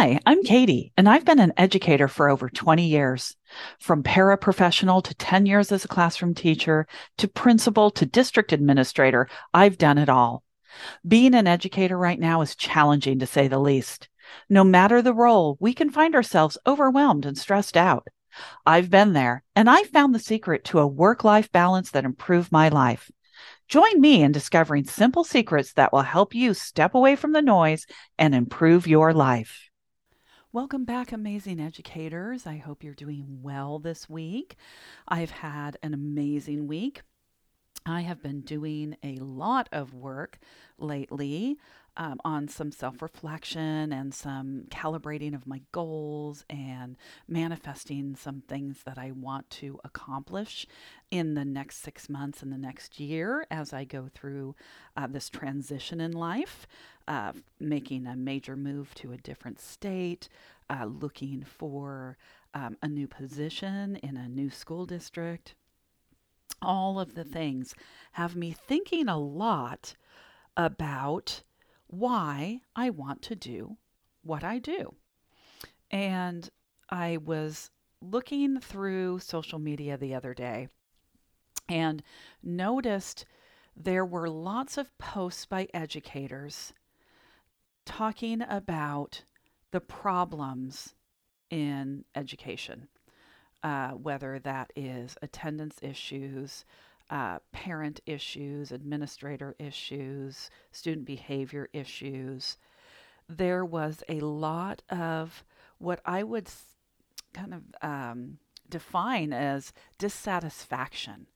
Hi, I'm Katie, and I've been an educator for over 20 years. From paraprofessional to 10 years as a classroom teacher to principal to district administrator, I've done it all. Being an educator right now is challenging to say the least. No matter the role, we can find ourselves overwhelmed and stressed out. I've been there, and I found the secret to a work life balance that improved my life. Join me in discovering simple secrets that will help you step away from the noise and improve your life. Welcome back, amazing educators. I hope you're doing well this week. I've had an amazing week. I have been doing a lot of work lately um, on some self reflection and some calibrating of my goals and manifesting some things that I want to accomplish in the next six months and the next year as I go through uh, this transition in life, uh, making a major move to a different state, uh, looking for um, a new position in a new school district. All of the things have me thinking a lot about why I want to do what I do. And I was looking through social media the other day and noticed there were lots of posts by educators talking about the problems in education, uh, whether that is attendance issues, uh, parent issues, administrator issues, student behavior issues. There was a lot of what I would kind of um, define as dissatisfaction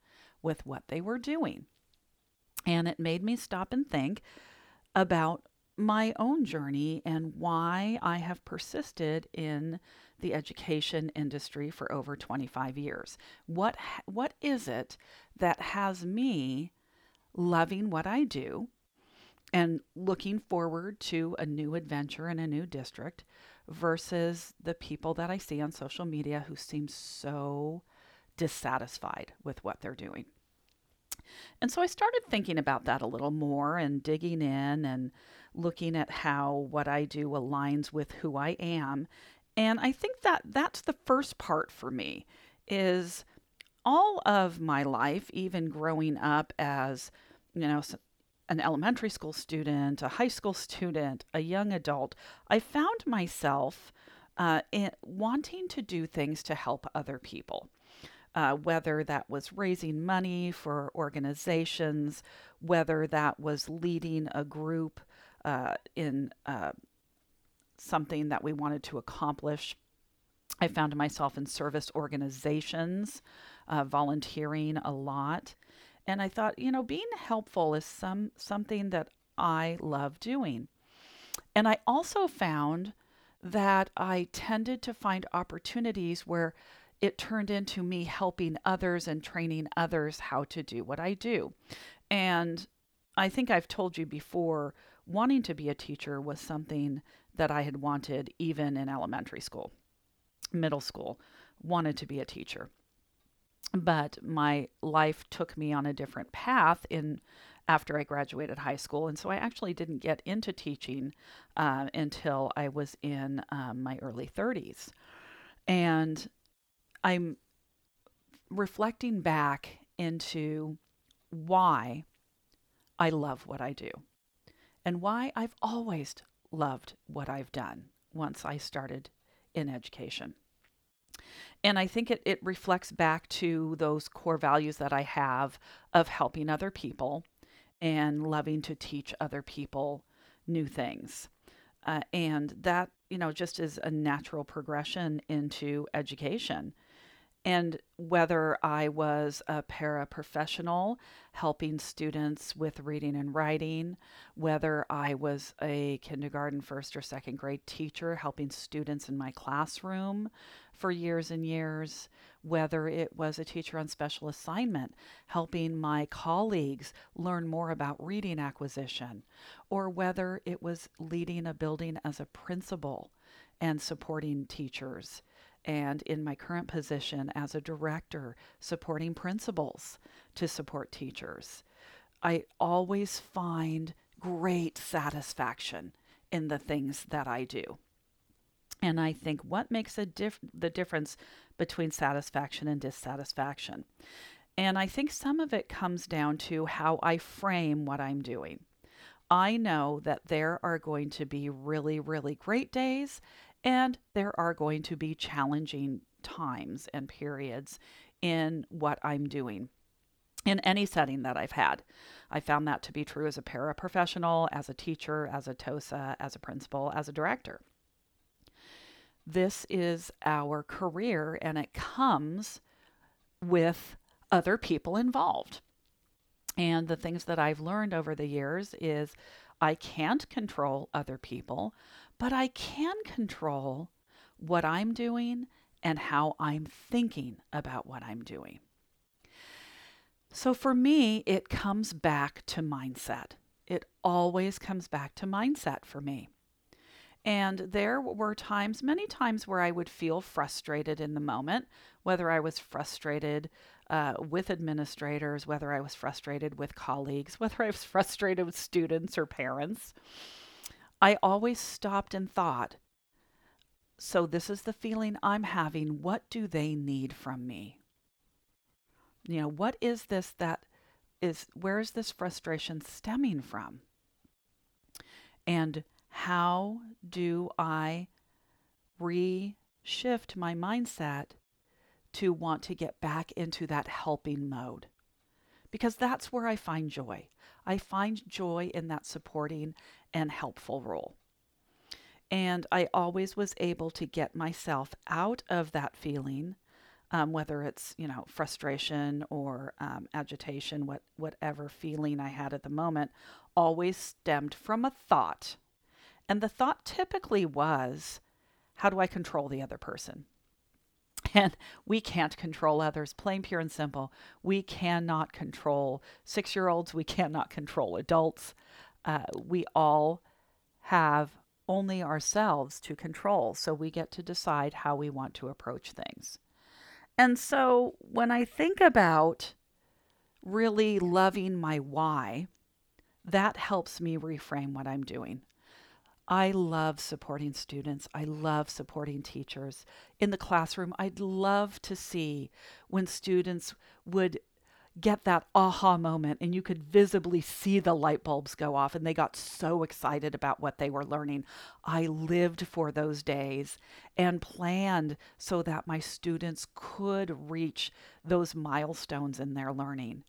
with what they were doing. And it made me stop and think about my own journey and why I have persisted in the education industry for over 25 years. What what is it that has me loving what I do and looking forward to a new adventure in a new district versus the people that I see on social media who seem so dissatisfied with what they're doing. And so I started thinking about that a little more and digging in and looking at how what I do aligns with who I am. And I think that that's the first part for me is all of my life, even growing up as, you know, an elementary school student, a high school student, a young adult, I found myself uh, in, wanting to do things to help other people. Uh, whether that was raising money for organizations, whether that was leading a group uh, in uh, something that we wanted to accomplish. I found myself in service organizations, uh, volunteering a lot, and I thought, you know, being helpful is some something that I love doing. And I also found that I tended to find opportunities where it turned into me helping others and training others how to do what I do. And I think I've told you before wanting to be a teacher was something that I had wanted even in elementary school, middle school, wanted to be a teacher. But my life took me on a different path in after I graduated high school, and so I actually didn't get into teaching uh, until I was in um, my early 30s. And I'm reflecting back into why I love what I do and why I've always loved what I've done once I started in education. And I think it, it reflects back to those core values that I have of helping other people and loving to teach other people new things. Uh, and that, you know, just is a natural progression into education. And whether I was a paraprofessional helping students with reading and writing, whether I was a kindergarten, first, or second grade teacher helping students in my classroom for years and years, whether it was a teacher on special assignment helping my colleagues learn more about reading acquisition, or whether it was leading a building as a principal and supporting teachers and in my current position as a director, supporting principals to support teachers. I always find great satisfaction in the things that I do. And I think what makes a the difference between satisfaction and dissatisfaction. And I think some of it comes down to how I frame what I'm doing. I know that there are going to be really, really great days, and there are going to be challenging times and periods in what I'm doing in any setting that I've had. I found that to be true as a paraprofessional, as a teacher, as a TOSA, as a principal, as a director. This is our career, and it comes with other people involved. And the things that I've learned over the years is I can't control other people, but I can control what I'm doing and how I'm thinking about what I'm doing. So for me, it comes back to mindset. It always comes back to mindset for me. And there were times, many times, where I would feel frustrated in the moment, whether I was frustrated uh, with administrators, whether I was frustrated with colleagues, whether I was frustrated with students or parents. I always stopped and thought, so this is the feeling I'm having. What do they need from me? You know, what is this that is, where is this frustration stemming from? And how do I reshift my mindset to want to get back into that helping mode? Because that's where I find joy. I find joy in that supporting and helpful role. And I always was able to get myself out of that feeling um, whether it's you know frustration or um, agitation, what whatever feeling I had at the moment, always stemmed from a thought, and the thought typically was, "How do I control the other person?" And we can't control others, plain, pure, and simple. We cannot control six year olds. We cannot control adults. Uh, we all have only ourselves to control. So we get to decide how we want to approach things. And so when I think about really loving my why, that helps me reframe what I'm doing. I love supporting students. I love supporting teachers. In the classroom, I'd love to see when students would get that aha moment and you could visibly see the light bulbs go off and they got so excited about what they were learning. I lived for those days and planned so that my students could reach those milestones in their learning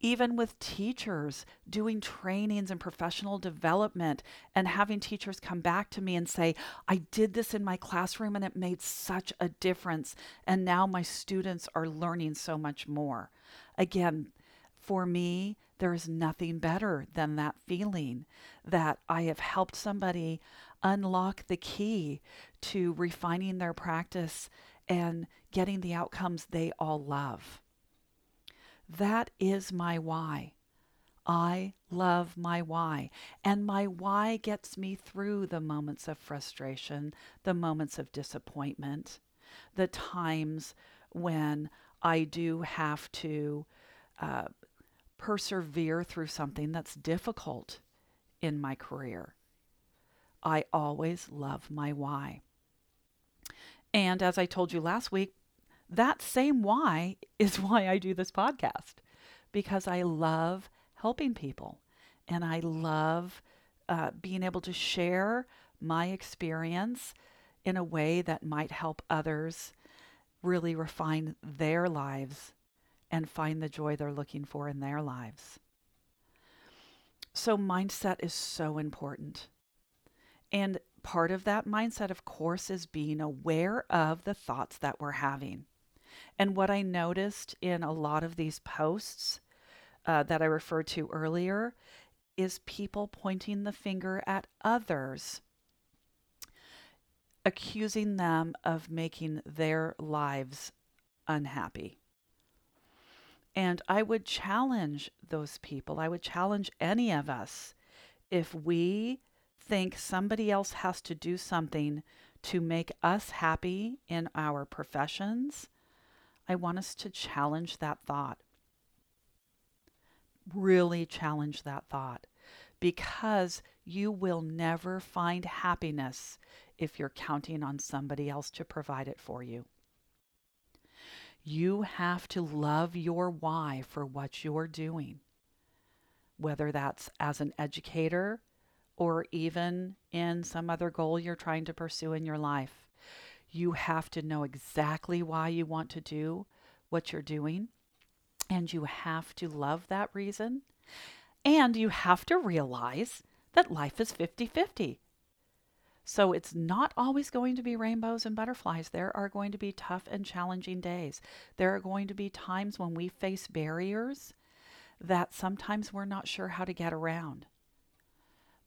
even with teachers doing trainings and professional development and having teachers come back to me and say, I did this in my classroom and it made such a difference. And now my students are learning so much more. Again, for me, there is nothing better than that feeling that I have helped somebody unlock the key to refining their practice and getting the outcomes they all love. That is my why. I love my why. And my why gets me through the moments of frustration, the moments of disappointment, the times when I do have to uh, persevere through something that's difficult in my career. I always love my why. And as I told you last week, that same why is why I do this podcast because I love helping people and I love uh, being able to share my experience in a way that might help others really refine their lives and find the joy they're looking for in their lives. So, mindset is so important. And part of that mindset, of course, is being aware of the thoughts that we're having. And what I noticed in a lot of these posts uh, that I referred to earlier is people pointing the finger at others accusing them of making their lives unhappy. And I would challenge those people, I would challenge any of us if we think somebody else has to do something to make us happy in our professions, I want us to challenge that thought. Really challenge that thought because you will never find happiness if you're counting on somebody else to provide it for you. You have to love your why for what you're doing, whether that's as an educator or even in some other goal you're trying to pursue in your life. You have to know exactly why you want to do what you're doing, and you have to love that reason, and you have to realize that life is 50 50. So it's not always going to be rainbows and butterflies. There are going to be tough and challenging days. There are going to be times when we face barriers that sometimes we're not sure how to get around.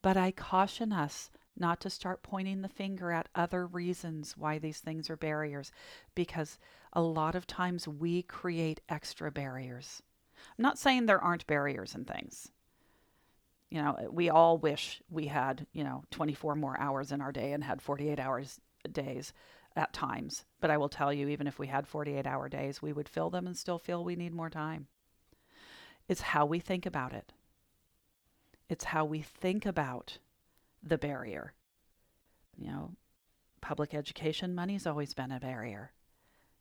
But I caution us not to start pointing the finger at other reasons why these things are barriers, because a lot of times we create extra barriers. I'm not saying there aren't barriers and things. You know, we all wish we had, you know, 24 more hours in our day and had 48 hours days at times. But I will tell you, even if we had 48 hour days, we would fill them and still feel we need more time. It's how we think about it. It's how we think about the barrier. You know, public education money's always been a barrier.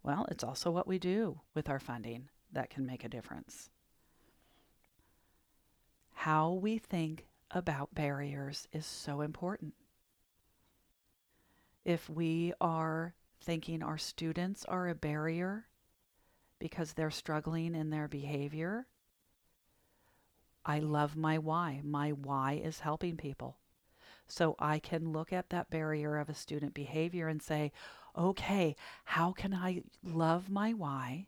Well, it's also what we do with our funding that can make a difference. How we think about barriers is so important. If we are thinking our students are a barrier because they're struggling in their behavior, I love my why. My why is helping people. So I can look at that barrier of a student behavior and say, okay, how can I love my why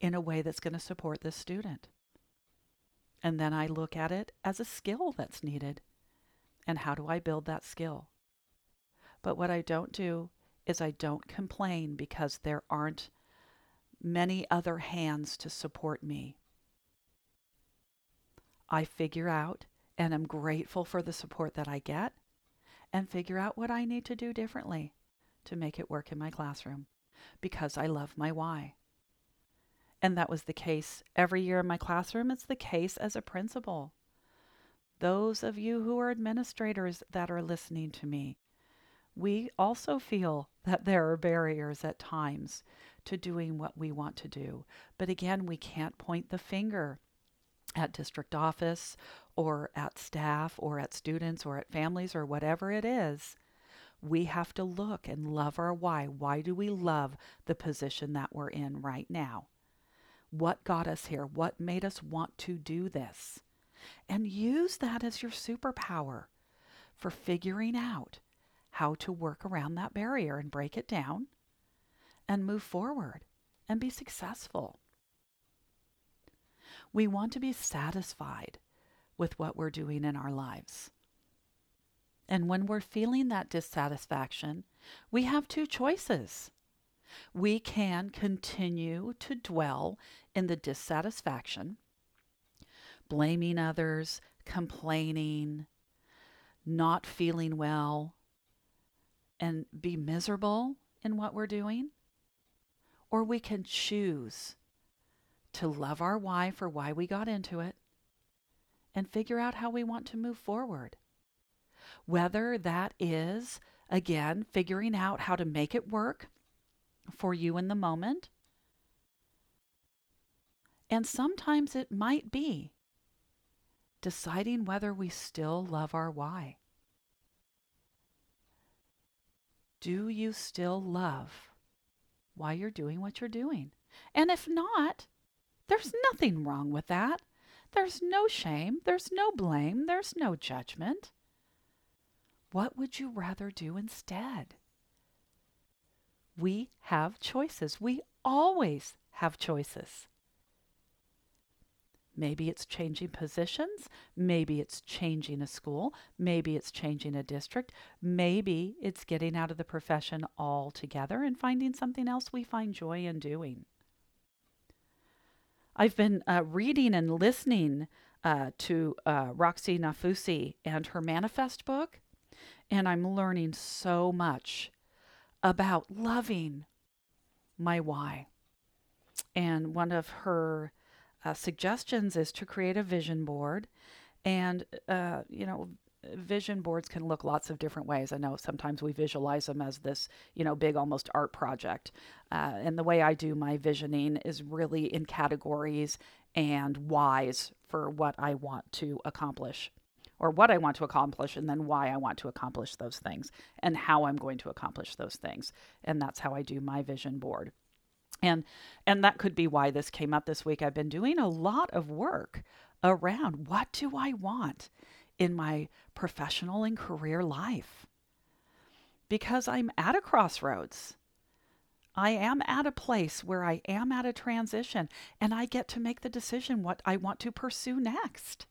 in a way that's going to support this student? And then I look at it as a skill that's needed. And how do I build that skill? But what I don't do is I don't complain because there aren't many other hands to support me. I figure out and I'm grateful for the support that I get and figure out what I need to do differently to make it work in my classroom because I love my why. And that was the case every year in my classroom. It's the case as a principal. Those of you who are administrators that are listening to me, we also feel that there are barriers at times to doing what we want to do. But again, we can't point the finger at district office or at staff or at students or at families or whatever it is, we have to look and love our why. Why do we love the position that we're in right now? What got us here? What made us want to do this? And use that as your superpower for figuring out how to work around that barrier and break it down and move forward and be successful. We want to be satisfied with what we're doing in our lives. And when we're feeling that dissatisfaction, we have two choices. We can continue to dwell in the dissatisfaction, blaming others, complaining, not feeling well, and be miserable in what we're doing. Or we can choose to love our why for why we got into it and figure out how we want to move forward. Whether that is, again, figuring out how to make it work for you in the moment. And sometimes it might be deciding whether we still love our why. Do you still love why you're doing what you're doing? And if not, there's nothing wrong with that. There's no shame, there's no blame, there's no judgment. What would you rather do instead? We have choices. We always have choices. Maybe it's changing positions. Maybe it's changing a school. Maybe it's changing a district. Maybe it's getting out of the profession altogether and finding something else we find joy in doing. I've been uh, reading and listening uh, to uh, Roxie Nafousi and her manifest book, and I'm learning so much about loving my why. And one of her uh, suggestions is to create a vision board and, uh, you know, vision boards can look lots of different ways. I know sometimes we visualize them as this, you know, big almost art project. Uh, and the way I do my visioning is really in categories and whys for what I want to accomplish or what I want to accomplish and then why I want to accomplish those things and how I'm going to accomplish those things. And that's how I do my vision board. And and that could be why this came up this week. I've been doing a lot of work around what do I want in my professional and career life? Because I'm at a crossroads. I am at a place where I am at a transition and I get to make the decision what I want to pursue next.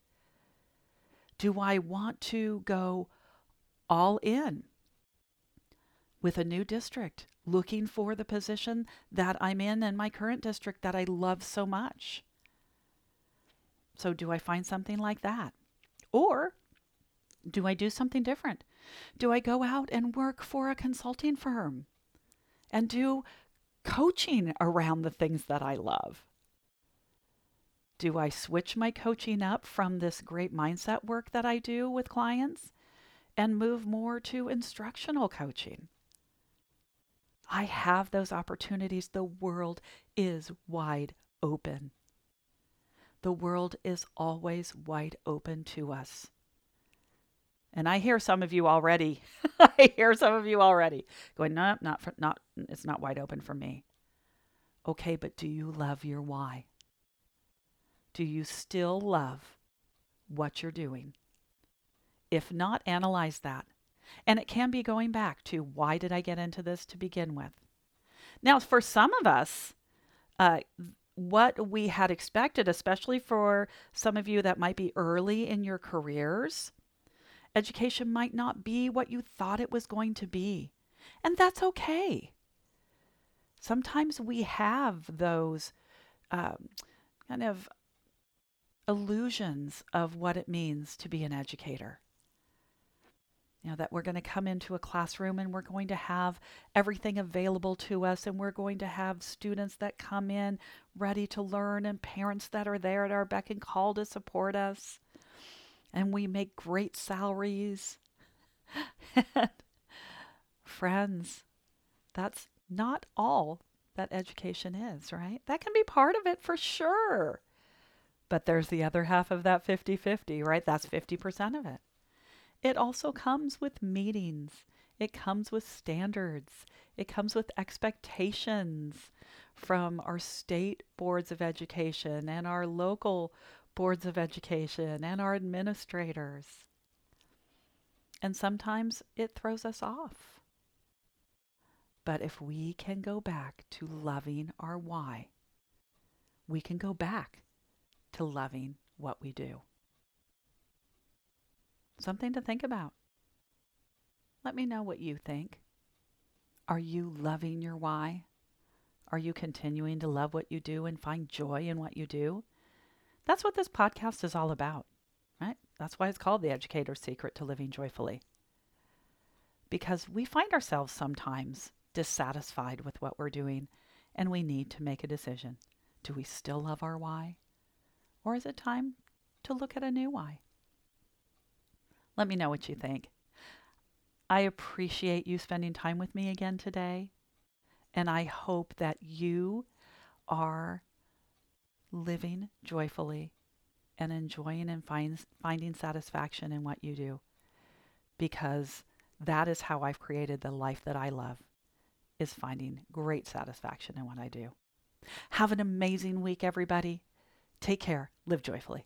Do I want to go all in with a new district, looking for the position that I'm in in my current district that I love so much? So, do I find something like that? Or do I do something different? Do I go out and work for a consulting firm and do coaching around the things that I love? Do I switch my coaching up from this great mindset work that I do with clients and move more to instructional coaching? I have those opportunities. The world is wide open. The world is always wide open to us. And I hear some of you already. I hear some of you already going, no, not for, not. It's not wide open for me. Okay, but do you love your why? Do you still love what you're doing? If not, analyze that. And it can be going back to why did I get into this to begin with? Now, for some of us, uh, what we had expected, especially for some of you that might be early in your careers, education might not be what you thought it was going to be. And that's okay. Sometimes we have those um, kind of illusions of what it means to be an educator. You know, that we're going to come into a classroom and we're going to have everything available to us, and we're going to have students that come in ready to learn, and parents that are there at our beck and call to support us. And we make great salaries. Friends, that's not all that education is, right? That can be part of it for sure. But there's the other half of that 50 50, right? That's 50% of it. It also comes with meetings, it comes with standards, it comes with expectations from our state boards of education and our local boards of education and our administrators. And sometimes it throws us off. But if we can go back to loving our why, we can go back to loving what we do. Something to think about. Let me know what you think. Are you loving your why? Are you continuing to love what you do and find joy in what you do? That's what this podcast is all about, right? That's why it's called The Educator's Secret to Living Joyfully. Because we find ourselves sometimes dissatisfied with what we're doing and we need to make a decision. Do we still love our why? Or is it time to look at a new why? Let me know what you think. I appreciate you spending time with me again today. And I hope that you are living joyfully and enjoying and find, finding satisfaction in what you do. Because that is how I've created the life that I love, is finding great satisfaction in what I do. Have an amazing week, everybody. Take care. Live joyfully.